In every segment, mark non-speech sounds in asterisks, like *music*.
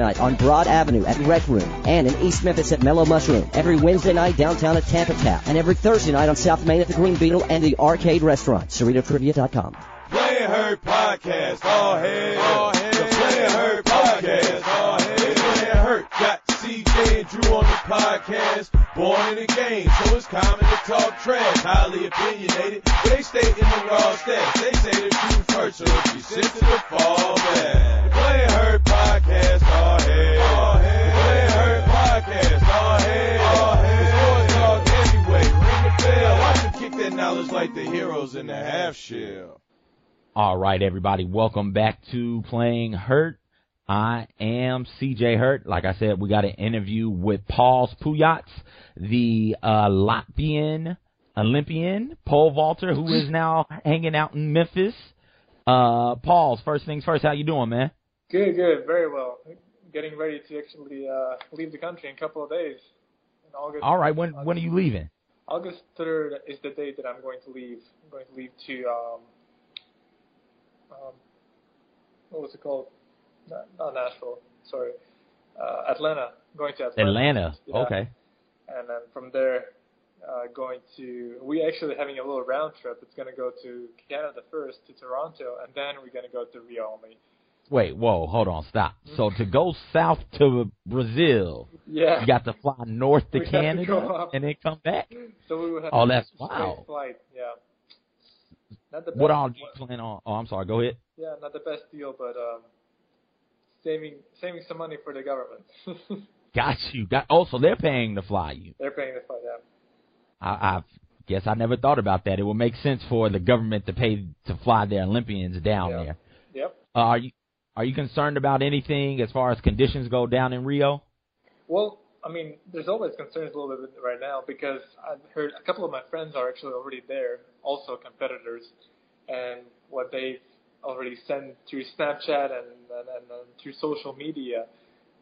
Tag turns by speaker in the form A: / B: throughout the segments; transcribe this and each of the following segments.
A: night on Broad Avenue at Rec Room and in East Memphis at Mellow Mushroom. Every Wednesday night downtown at Tampa Tap. And every Thursday night on South Main at the Green Beetle and the Arcade Restaurant. CerritoTrivia.com.
B: Play Hurt Podcast. All head. All head. The Play Hurt Podcast. All head. Play Hurt. Got CJ and Drew on the podcast. Born in the game, so it's common to talk trash. Highly opinionated, they stay in the raw stats. They say the truth hurts, so if you sensitive, fall back. The Play Hurt All
C: right, everybody, welcome back to Playing Hurt. I am CJ Hurt. Like I said, we got an interview with Pauls Pujats, the uh, Latvian Olympian, pole vaulter, who is now hanging out in Memphis. Uh, Pauls, first things first, how you doing, man?
D: Good, good, very well. Getting ready to actually uh, leave the country in a couple of days. In August.
C: All right, when when are you leaving?
D: August third is the date that I'm going to leave. I'm going to leave to um, um, what was it called? Not, not Nashville. Sorry, uh, Atlanta. Going to Atlanta.
C: Atlanta.
D: Yeah.
C: Okay.
D: And then from there, uh, going to we actually having a little round trip. It's going to go to Canada first to Toronto, and then we're going to go to Rio only.
C: Wait, whoa, hold on, stop. So to go south to Brazil,
D: Yeah.
C: you got to fly north to *laughs*
D: We have to
C: Canada and then come back.
D: So we would have
C: Oh,
D: to
C: that's wow.
D: flight. Yeah. Not the
C: What
D: best-
C: all do you plan on? Oh, I'm sorry. Go ahead.
D: Yeah, not the best deal, but um, saving saving some money for the government. *laughs*
C: Got you. Got. Oh, so they're paying to fly you.
D: They're paying the flight. Yeah.
C: I, I guess I never thought about that. It would make sense for the government to pay to fly their Olympians down
D: Yeah.
C: there.
D: Yep.
C: Uh, are you are you concerned about anything as far as conditions go down in Rio?
D: Well, I mean, there's always concerns a little bit right now because I've heard a couple of my friends are actually already there, also competitors, and what they've already sent through Snapchat and, and, and, and through social media,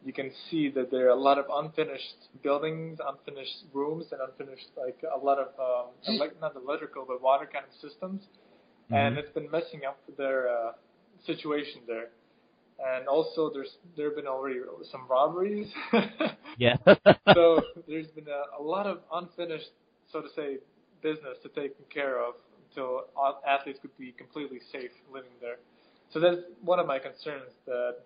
D: you can see that there are a lot of unfinished buildings, unfinished rooms, and unfinished like a lot of um, not electrical but water kind of systems, and it's been messing up their uh, situation there. And also, there's there have been already some robberies. *laughs*
C: Yeah. *laughs*
D: so there's been a, a lot of unfinished, so to say, business to take care of until athletes could be completely safe living there. So that's one of my concerns that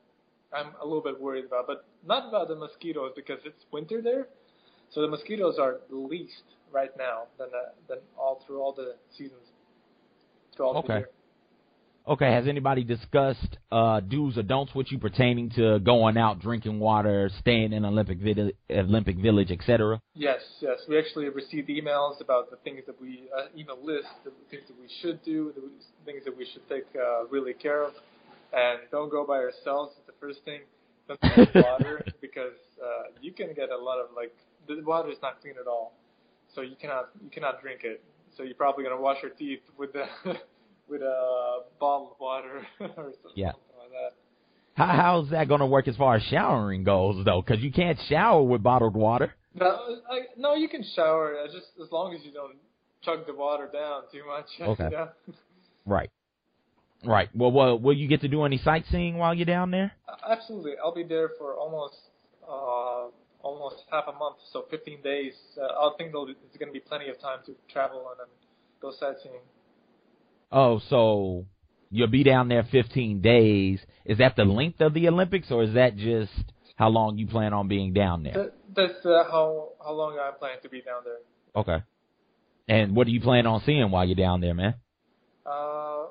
D: I'm a little bit worried about, but not about the mosquitoes because it's winter there. So the mosquitoes are the least right now than uh, than all through all the seasons. Throughout the
C: Okay.
D: year.
C: Okay. Has anybody discussed uh, do's or don'ts with you pertaining to going out, drinking water, staying in Olympic Vil- Olympic Village, etc.?
D: Yes, yes. We actually received emails about the things that we, uh, email list, the things that we should do, the things that we should take uh, really care of. And don't go by yourselves. It's the first thing. Don't drink *laughs* water because uh, you can get a lot of like the water is not clean at all, so you cannot you cannot drink it. So you're probably gonna wash your teeth with the *laughs* with a water or something,
C: Yeah.
D: something like that.
C: How how's that going to work as far as showering goes, though? Because you can't shower with bottled water.
D: No, I, no, you can shower uh, just as long as you don't chug the water down too much. *laughs*
C: Okay.
D: You know?
C: Right. Right. Well, well, will you get to do any sightseeing while you're down there?
D: Absolutely, I'll be there for almost uh, almost half a month, so 15 days. Uh, I think there's going to be plenty of time to travel and then go sightseeing.
C: Oh, so you'll be down there 15 days. Is that the length of the Olympics, or is that just how long you plan on being down there.
D: That, that's uh, how how long I plan to be down there.
C: Okay. And what do you plan on seeing while you're down there, man?
D: Uh,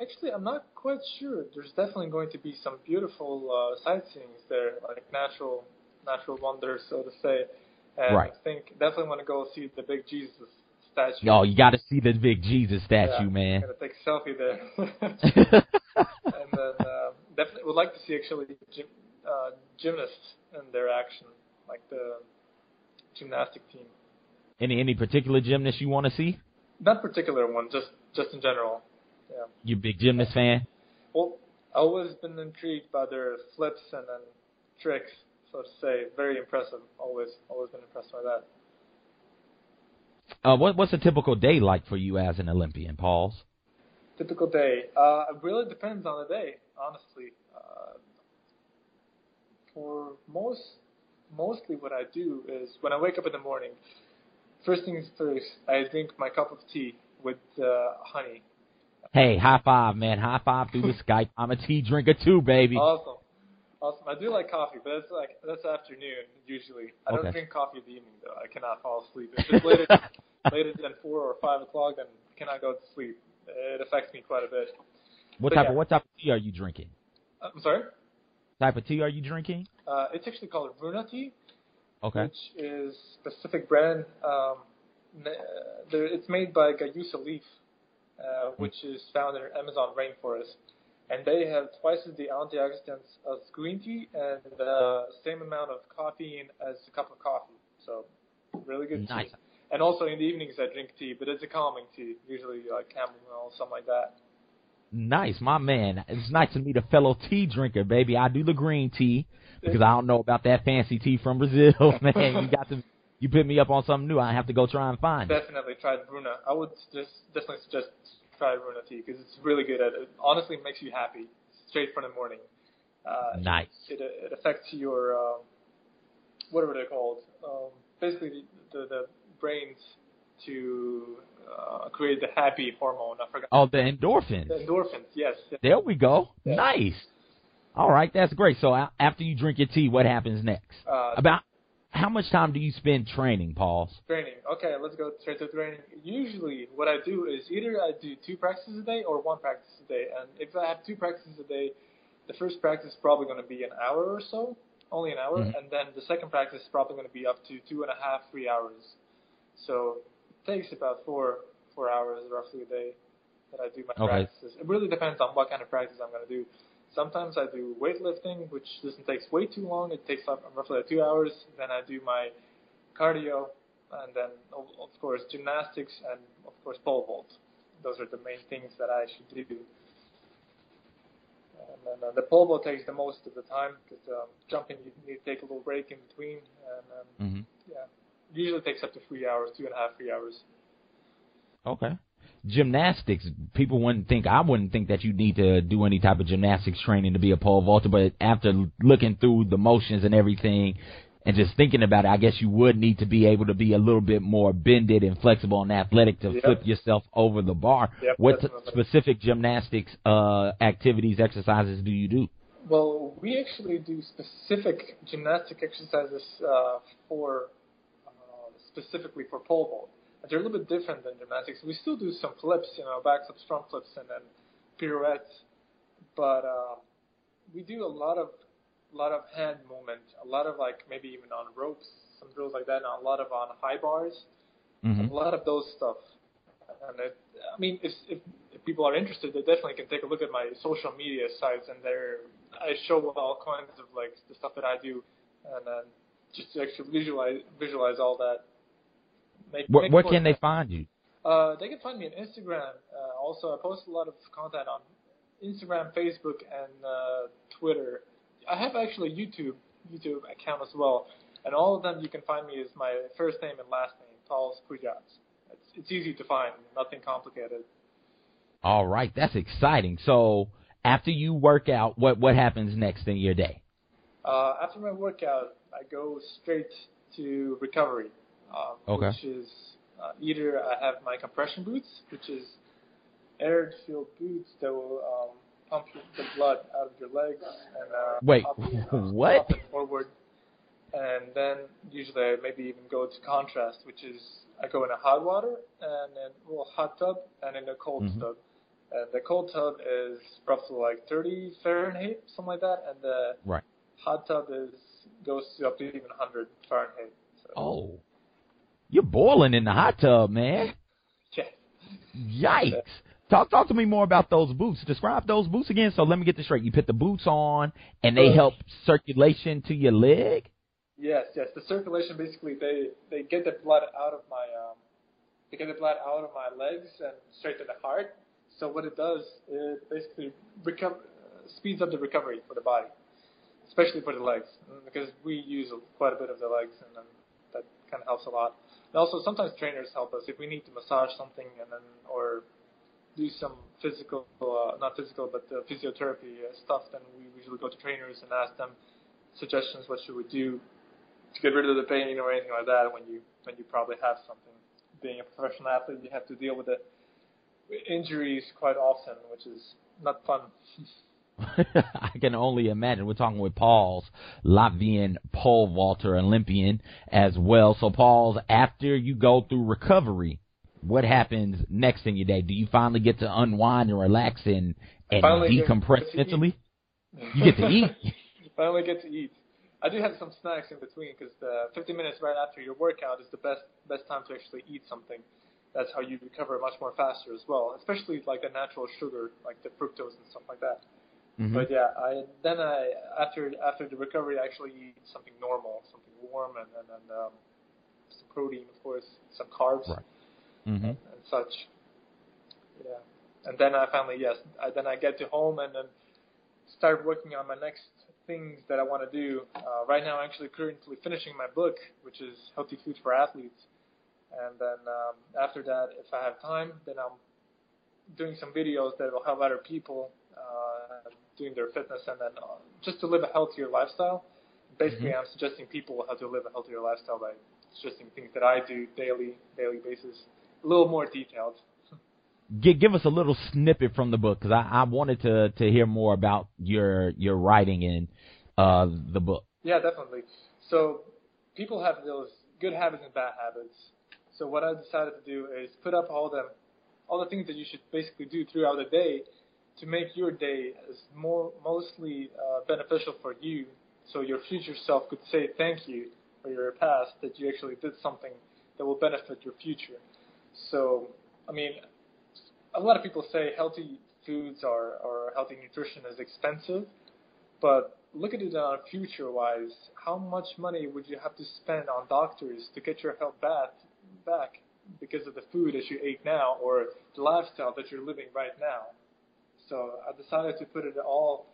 D: actually, I'm not quite sure. There's definitely going to be some beautiful uh, sightseeing there, like natural natural wonders, so to say. And
C: Right.
D: I think definitely want to go see the big Jesus statue.
C: Oh, you got to see the big Jesus statue,
D: yeah,
C: man.
D: Gotta take a selfie there. *laughs* *laughs* and then um, definitely would like to see actually gym, uh, gymnasts in their action, like the gymnastic team.
C: any any particular gymnast you want to see?
D: That particular one, just just in general. Yeah.
C: You big gymnast fan?
D: Well, I've always been intrigued by their flips and then tricks, so to say. Very impressive. Always, always been impressed by that.
C: Uh, what what's a typical day like for you as an Olympian, Pauls?
D: Typical day. Uh, it really depends on the day, honestly. Uh, for most, mostly what I do is when I wake up in the morning, first things first, I drink my cup of tea with uh, honey.
C: Hey, high five, man! High five through the *laughs* Skype. I'm a tea drinker too, baby.
D: Awesome. Awesome. I do like coffee, but that's like that's afternoon usually. I don't drink coffee in the evening though. I cannot fall asleep. If it's later *laughs* later than four or five o'clock, then I cannot go to sleep. It affects me quite a bit.
C: What
D: but
C: type
D: yeah.
C: of what type of tea are you drinking?
D: Uh, I'm sorry.
C: Type of tea are you drinking?
D: Uh, it's actually called Runa tea,
C: Okay.
D: which is specific brand. Um, uh, it's made by Guayusa Leaf, uh, which is found in Amazon rainforest. And they have twice as the antioxidants as green tea and the same amount of caffeine as a cup of coffee. So, really good
C: Nice.
D: tea. And also in the evenings I drink tea, but it's a calming tea, usually like chamomile, or something like that.
C: Nice, my man. It's nice to meet a fellow tea drinker, baby. I do the green tea because I don't know about that fancy tea from Brazil, *laughs* man. You got to you put me up on something new. I have to go try and find it.
D: Definitely try Bruna. I would just definitely suggest try Bruna tea because it's really good at it. Honestly, makes you happy straight from the morning. Uh,
C: Nice.
D: It it affects your um, what are they called? Um, basically, the, the the brains to uh, create the happy hormone. I forgot.
C: Oh, the endorphins.
D: The endorphins. Yes. yes.
C: There we go.
D: Yeah.
C: Nice. All right, that's great. So after you drink your tea, what happens next?
D: Uh,
C: About how much time do you spend training, Pauls?
D: Training. Okay, let's go straight to training. Usually, what I do is either I do two practices a day or one practice a day. And if I have two practices a day, the first practice is probably going to be an hour or so, only an hour,
C: Mhm.
D: and then the second practice is probably going to be up to two and a half, three hours. So it takes about four four hours roughly a day that I do my
C: Okay.
D: practices. It really depends on what kind of practice I'm going to do. Sometimes I do weightlifting, which doesn't take way too long. It takes up roughly two hours. Then I do my cardio, and then of, of course gymnastics and of course pole vault. Those are the main things that I should do. And then uh, the pole vault takes the most of the time because um, jumping you need to take a little break in between, and um,
C: Mm-hmm.
D: yeah, usually takes up to three hours, two and a half, three hours.
C: Okay. Gymnastics. People wouldn't think I wouldn't think that you need to do any type of gymnastics training to be a pole vaulter, but after looking through the motions and everything, and just thinking about it, I guess you would need to be able to be a little bit more bended and flexible and athletic to
D: Yep.
C: flip yourself over the bar.
D: Yep,
C: what t- specific gymnastics uh, activities, exercises do you do?
D: Well, we actually do specific gymnastic exercises uh, for uh, specifically for pole vault. They're a little bit different than gymnastics. We still do some flips, you know, back flips, front flips, and then pirouettes. But uh, we do a lot of lot of hand movement, a lot of like maybe even on ropes, some drills like that, and a lot of on high bars.
C: hmm
D: a lot of those stuff. And it, I mean, if, if if people are interested, they definitely can take a look at my social media sites, and there I show all kinds of like the stuff that I do, and then just to actually visualize visualize all that. Make,
C: Where,
D: make
C: where can they find you?
D: Uh, they can find me on Instagram. Uh, also, I post a lot of content on Instagram, Facebook, and uh, Twitter. I have actually a YouTube YouTube account as well, and all of them you can find me as my first name and last name, Pauls Pujats. It's, it's easy to find, nothing complicated.
C: All right, that's exciting. So after you work out, what what happens next in your day?
D: Uh, after my workout, I go straight to recovery, um,
C: Okay.
D: which is uh, either I have my compression boots, which is air-filled boots that will um, pump the blood out of your legs and uh,
C: Wait,
D: up, *laughs*
C: what?
D: up and forward, and then usually I maybe even go to contrast, which is I go in a hot water and then well hot tub and in a cold
C: Mhm.
D: tub. And the cold tub is roughly like 30 Fahrenheit, something like that, and the
C: Right.
D: hot tub is goes to up to even 100 Fahrenheit. So,
C: Oh, you're boiling in the hot tub, man. Yikes. Talk talk to me more about those boots. Describe those boots again. So let me get this straight. You put the boots on, and they help circulation to your leg.
D: Yes, yes. The circulation basically they they get the blood out of my um they get the blood out of my legs and straight to the heart. So what it does is basically recover speeds up the recovery for the body, especially for the legs because we use quite a bit of the legs and kind of helps a lot. And also sometimes trainers help us if we need to massage something and then or do some physical uh, not physical but uh, physiotherapy uh, stuff. Then we usually go to trainers and ask them suggestions what should we do to get rid of the pain or anything like that when you when you probably have something. Being a professional athlete, you have to deal with the injuries quite often, which is not fun. *laughs* *laughs*
C: I can only imagine. We're talking with Pauls Latvian pole vaulter Olympian as well. So, Pauls, after you go through recovery, what happens next in your day? Do you finally get to unwind and relax and, and
D: Finally
C: decompress mentally? You get to *laughs* eat.
D: Finally get to eat. I do have some snacks in between because the 50 minutes right after your workout is the best best time to actually eat something. That's how you recover much more faster as well, especially like the natural sugar, like the fructose and stuff like that.
C: Mhm.
D: But yeah, I then I after after the recovery, I actually eat something normal, something warm, and and, and um, some protein, of course, some carbs
C: Right. Mhm.
D: and such. Yeah, and then I finally yes, I, then I get to home and then start working on my next things that I want to do. Uh, right now, I'm actually currently finishing my book, which is Healthy Food for Athletes. And then um, after that, if I have time, then I'm doing some videos that will help other people uh, doing their fitness and then uh, just to live a healthier lifestyle. Basically, I'm suggesting people how to live a healthier lifestyle by suggesting things that I do daily, daily basis, a little more detailed.
C: Give, give us a little snippet from the book because I, I wanted to, to hear more about your your writing in uh, the book.
D: Yeah, definitely. So people have those good habits and bad habits. So what I decided to do is put up all the all the things that you should basically do throughout the day to make your day as more mostly uh, beneficial for you, so your future self could say thank you for your past that you actually did something that will benefit your future. So I mean, a lot of people say healthy foods or, or healthy nutrition is expensive, but look at it on a future wise. How much money would you have to spend on doctors to get your health back, back because of the food that you ate now or the lifestyle that you're living right now? So I decided to put it all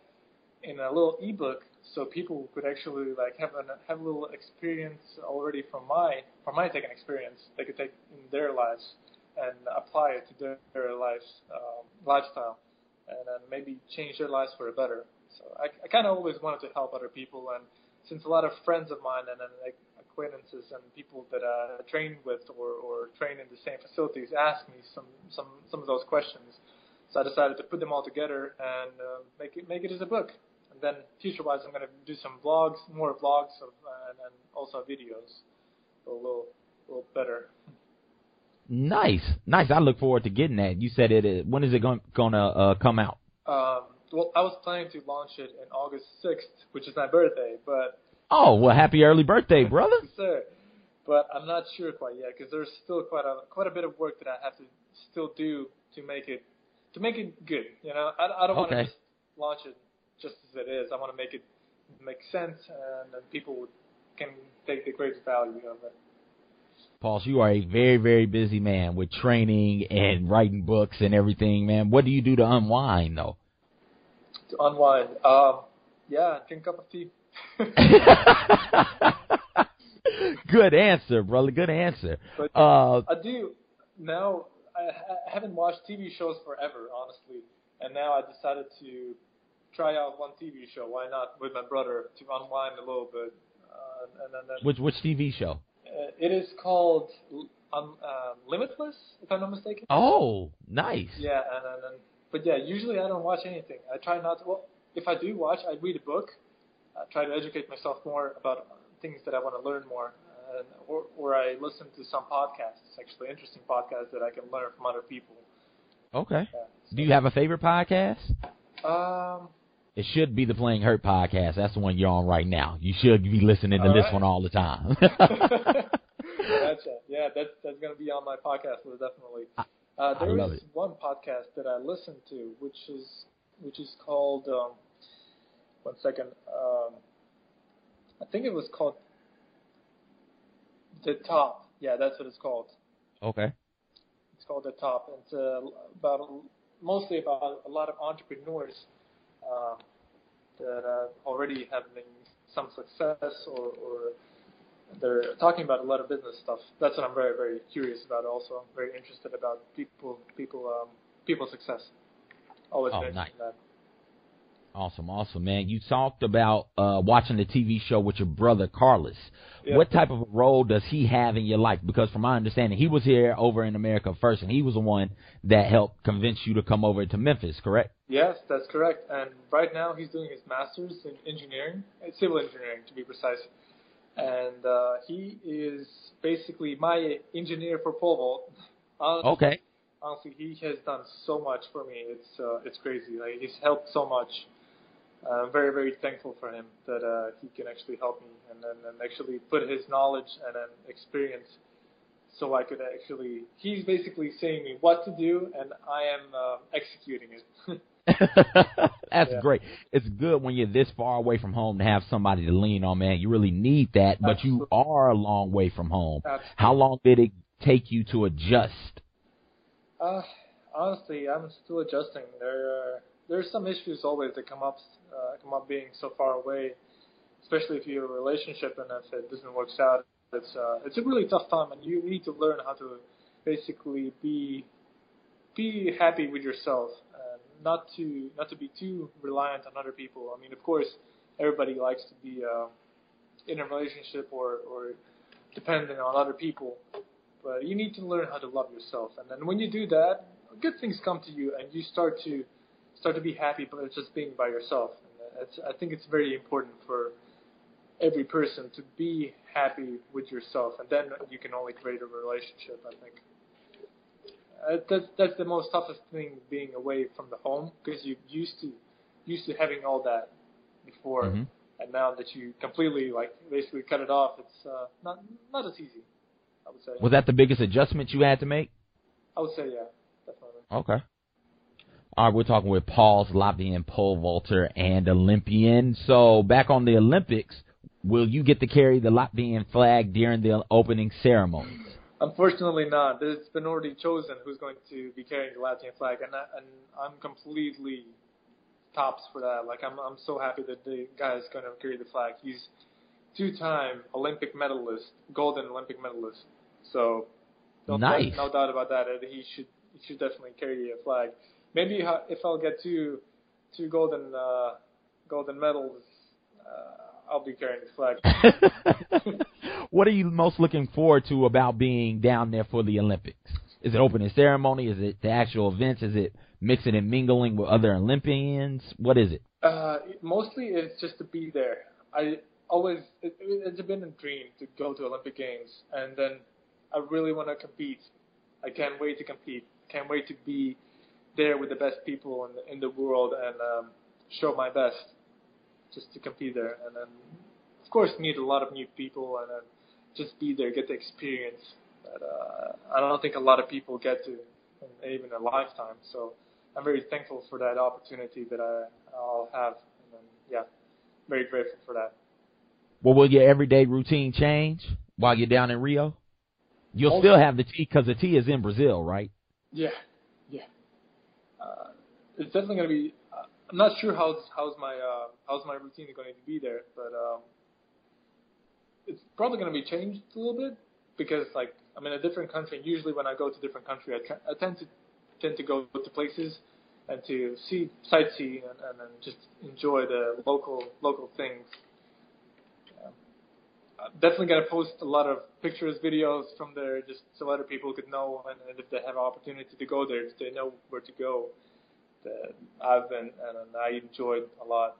D: in a little ebook so people could actually like have an have a little experience already from my from my taken experience they could take in their lives and apply it to their, their lives um, lifestyle and then maybe change their lives for the better. So I, I kind of always wanted to help other people, and since a lot of friends of mine and, and like, acquaintances and people that I train with or, or train in the same facilities ask me some some some of those questions, so I decided to put them all together and uh, make it make it as a book. And then future-wise, I'm going to do some vlogs, more vlogs, of, and, and also videos, a little a little better.
C: Nice, nice. I look forward to getting that. You said it. uh, When is it going gonna uh, come out?
D: Um, well, I was planning to launch it in August 6th, which is my birthday, but
C: Oh, well, happy early birthday, brother.
D: Sir. But I'm not sure quite yet because there's still quite a quite a bit of work that I have to still do to make it to make it good. You know, I, I don't want to just launch it just as it is. I want to make it make sense and then people would, can take the greatest value of it.
C: Paul, you are a very, very busy man with training and writing books and everything, man. What do you do to unwind, though?
D: To unwind, um, yeah, drink a cup of tea. *laughs*
C: Good answer, brother. Good answer.
D: But
C: Uh,
D: I do now. I, I haven't watched TV shows forever, honestly, and now I decided to try out one TV show. Why not with my brother to unwind a little bit? Uh, and then, then
C: which which TV show?
D: uh, it is called um, uh, Limitless, if I'm not mistaken.
C: Oh, nice.
D: Yeah, and, and, and but yeah, usually I don't watch anything. I try not to. Well, if I do watch, I read a book. I try to educate myself more about things that I want to learn more, and, or, or I listen to some podcasts, actually interesting podcasts that I can learn from other people.
C: Okay.
D: Yeah, so,
C: Do you have a favorite podcast?
D: Um,
C: It should be the Playing Hurt podcast. That's the one you're on right now. You should be listening to this
D: right.
C: one all the time. *laughs* *laughs*
D: Gotcha. Yeah, that's that's gonna be on my podcast list definitely. Uh,
C: I love
D: is
C: it.
D: one podcast that I listen to, which is which is called um, one second. Um, I think it was called The Top. Yeah, that's what it's called.
C: okay.
D: It's called The Top. It's uh, about mostly about a lot of entrepreneurs um, that are already having some success or, or they're talking about a lot of business stuff. That's what I'm very very curious about. Also, I'm very interested about people people um, people's success. Always
C: Oh, nice.
D: that.
C: Awesome, awesome, man. You talked about uh watching the TV show with your brother Carlos.
D: Yeah.
C: What type of role does he have in your life? Because from my understanding, he was here over in America first, and he was the one that helped convince you to come over to Memphis, correct?
D: Yes, that's correct. And right now he's doing his master's in engineering, uh, civil engineering to be precise. And uh, he is basically my engineer for pole vault. Honestly,
C: Okay.
D: honestly, he has done so much for me. It's uh, it's crazy. Like he's helped so much. I'm very very thankful for him that uh, he can actually help me and then and actually put his knowledge and then experience so I could actually. He's basically saying me what to do and I am uh, executing it. *laughs*
C: That's
D: Yeah.
C: great. It's good when you're this far away from home to have somebody to lean on, man. You really need that, but you are a long way from home.
D: Absolutely.
C: How long did it take you to adjust?
D: Uh, honestly, I'm still adjusting. There are there's some issues always that come up uh, come up being so far away, especially if you have a relationship and if it doesn't work out. It's uh, it's a really tough time, and you need to learn how to basically be be happy with yourself and not to not to be too reliant on other people. I mean, of course, everybody likes to be uh, in a relationship or or dependent on other people but you need to learn how to love yourself. And then when you do that, good things come to you, and you start to start to be happy, but it's just being by yourself. And I think it's very important for every person to be happy with yourself, and then you can only create a relationship. I think uh, that's that's the most toughest thing being away from the home because you used to used to having all that before,
C: Mhm.
D: and now that you completely like basically cut it off, it's uh, not not as easy. I would say.
C: Was that the biggest adjustment you had to make?
D: I would say yeah.
C: Okay. All right, we're talking with Pauls Latvian pole vaulter and Olympian. So back on the Olympics, will you get to carry the Latvian flag during the opening ceremonies?
D: Unfortunately, not. It's been already chosen who's going to be carrying the Latvian flag, and I, and I'm completely tops for that. Like I'm I'm so happy that the guy is going to carry the flag. He's two-time Olympic medalist, golden Olympic medalist. So no,
C: Nice.
D: no doubt about that. that He should he should definitely carry a flag. Maybe if I'll get two two golden uh, golden medals, uh, I'll be carrying the flag. *laughs*
C: what are you most looking forward to about being down there for the Olympics? Is it opening ceremony? Is it the actual events? Is it mixing and mingling with other Olympians? What is it?
D: Uh, mostly it's just to be there. I always it, it's been a dream to go to Olympic Games, and then I really want to compete. I can't wait to compete. Can't wait to be there with the best people in the, in the world and um, show my best, just to compete there, and then of course meet a lot of new people and then just be there, get the experience that uh, I don't think a lot of people get to, in, even a lifetime. So I'm very thankful for that opportunity that I, I'll have. And then, yeah, very grateful for that.
C: Well, will your everyday routine change while you're down in Rio? You'll
D: Also-
C: still have the tea because the tea is in Brazil, right?
D: Yeah, yeah. Uh, it's definitely going to be. Uh, I'm not sure how's how's my uh, how's my routine going to be there, but um, it's probably going to be changed a little bit because like I'm in a different country. And usually, when I go to different country, I, tra- I tend to tend to go to places and to see sightsee and, and then just enjoy the local local things. Definitely gonna post a lot of pictures, videos from there, just so other people could know, and, and if they have an opportunity to go there, they know where to go. that I've been and I enjoyed a lot.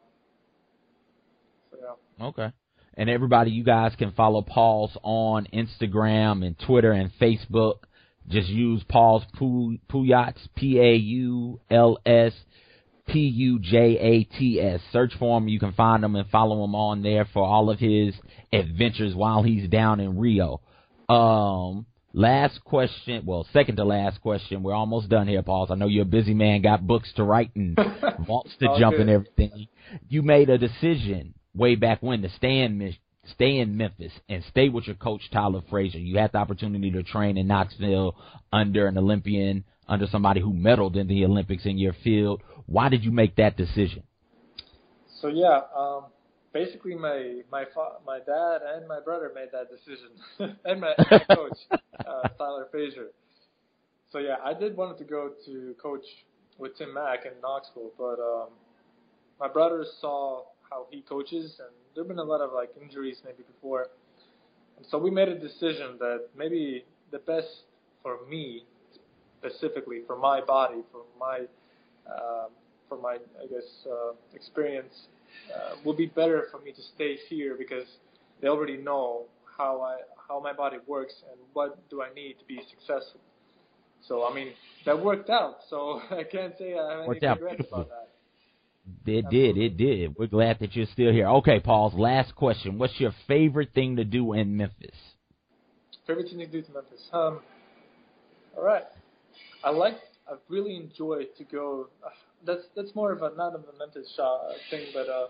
D: So yeah.
C: Okay. And everybody, you guys can follow Pauls on Instagram and Twitter and Facebook. Just use Pauls Pujats, Search for him. You can find him and follow him on there for all of his adventures while he's down in Rio. Um, last question. Well, second to last question. We're almost done here, Pauls. I know you're a busy man, got books to write and *laughs* wants to jump good. and everything. You made a decision way back when to stay in stay in Memphis and stay with your coach Tyler Frazier. You had the opportunity to train in Knoxville under an Olympian, under somebody who medaled in the Olympics in your field. Why did you make that decision?
D: So yeah, um, basically my my fa- my dad and my brother made that decision, *laughs* and my, my coach *laughs* uh, Tyler Frazier. So yeah, I did want to go to coach with Tim Mack in Knoxville, but um, my brother saw how he coaches, and there've been a lot of like injuries maybe before, and so we made a decision that maybe the best for me specifically for my body, for my um, for my I guess uh, experience, uh, would be better for me to stay here because they already know how I how my body works and what do I need to be successful. So I mean that worked out. So *laughs* I can't say I have any regrets about that. *laughs*
C: It did, it did. We're glad that you're still here. Okay, Pauls last question. What's your favorite thing to do in Memphis?
D: Favorite thing to do in Memphis? Um, all right. I like, I really enjoy to go. Uh, that's that's more of a not a Memphis shop thing, but uh,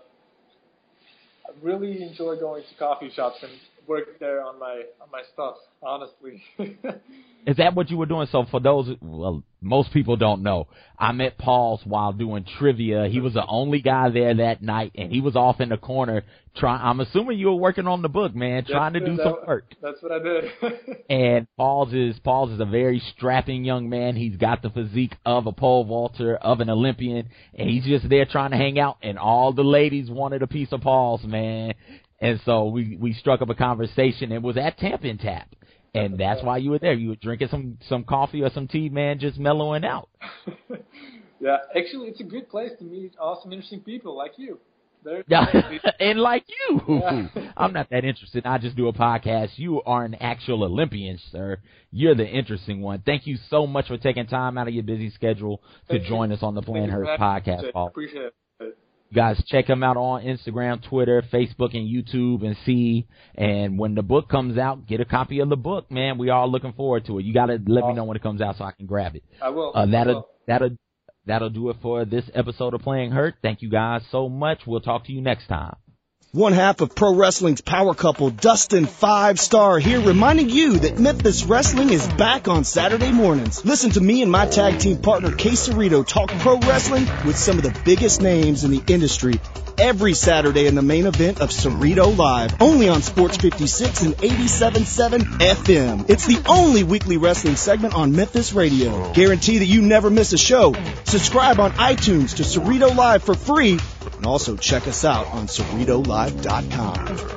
D: I really enjoy going to coffee shops and work there on my on my stuff. Honestly. *laughs*
C: Is that what you were doing? So for those, well, most people don't know. I met Pauls while doing trivia. He was the only guy there that night, and he was off in the corner trying. I'm assuming you were working on the book, man, trying to do that, some work.
D: That's what I did. *laughs*
C: and Pauls is Pauls is a very strapping young man. He's got the physique of a pole vaulter, of an Olympian, and he's just there trying to hang out. And all the ladies wanted a piece of Pauls, man. And so we we struck up a conversation. It was at Tampa Tap, and that's why you were there. You were drinking some some coffee or some tea, man, just mellowing out. *laughs*
D: yeah, actually, it's a good place to meet awesome, interesting people like you.
C: Yeah, *laughs* and like you, yeah. *laughs* I'm not that interested. I just do a podcast. You are an actual Olympian, sir. You're the interesting one. Thank you so much for taking time out of your busy schedule to Thank join you. us on the Playing Hurt podcast,
D: Paul. Appreciate it
C: guys check him out on Instagram, Twitter, Facebook, and YouTube and see. And when the book comes out, get a copy of the book, man. We are looking forward to it. You got to let awesome. me know when it comes out so I can grab it.
D: I will. Uh,
C: that'll,
D: I will.
C: that'll, that'll do it for this episode of Playing Hurt. Thank you guys so much. We'll talk to you next time.
E: One half of pro wrestling's power couple, Dustin Five Star, here reminding you that Memphis Wrestling is back on Saturday mornings. Listen to me and my tag team partner, Kay Cerrito, talk pro wrestling with some of the biggest names in the industry every Saturday in the main event of Cerrito Live, only on Sports 56 and 87.7 FM. It's the only weekly wrestling segment on Memphis radio. Guarantee that you never miss a show. Subscribe on iTunes to Cerrito Live for free and also check us out on CerritoLive.com.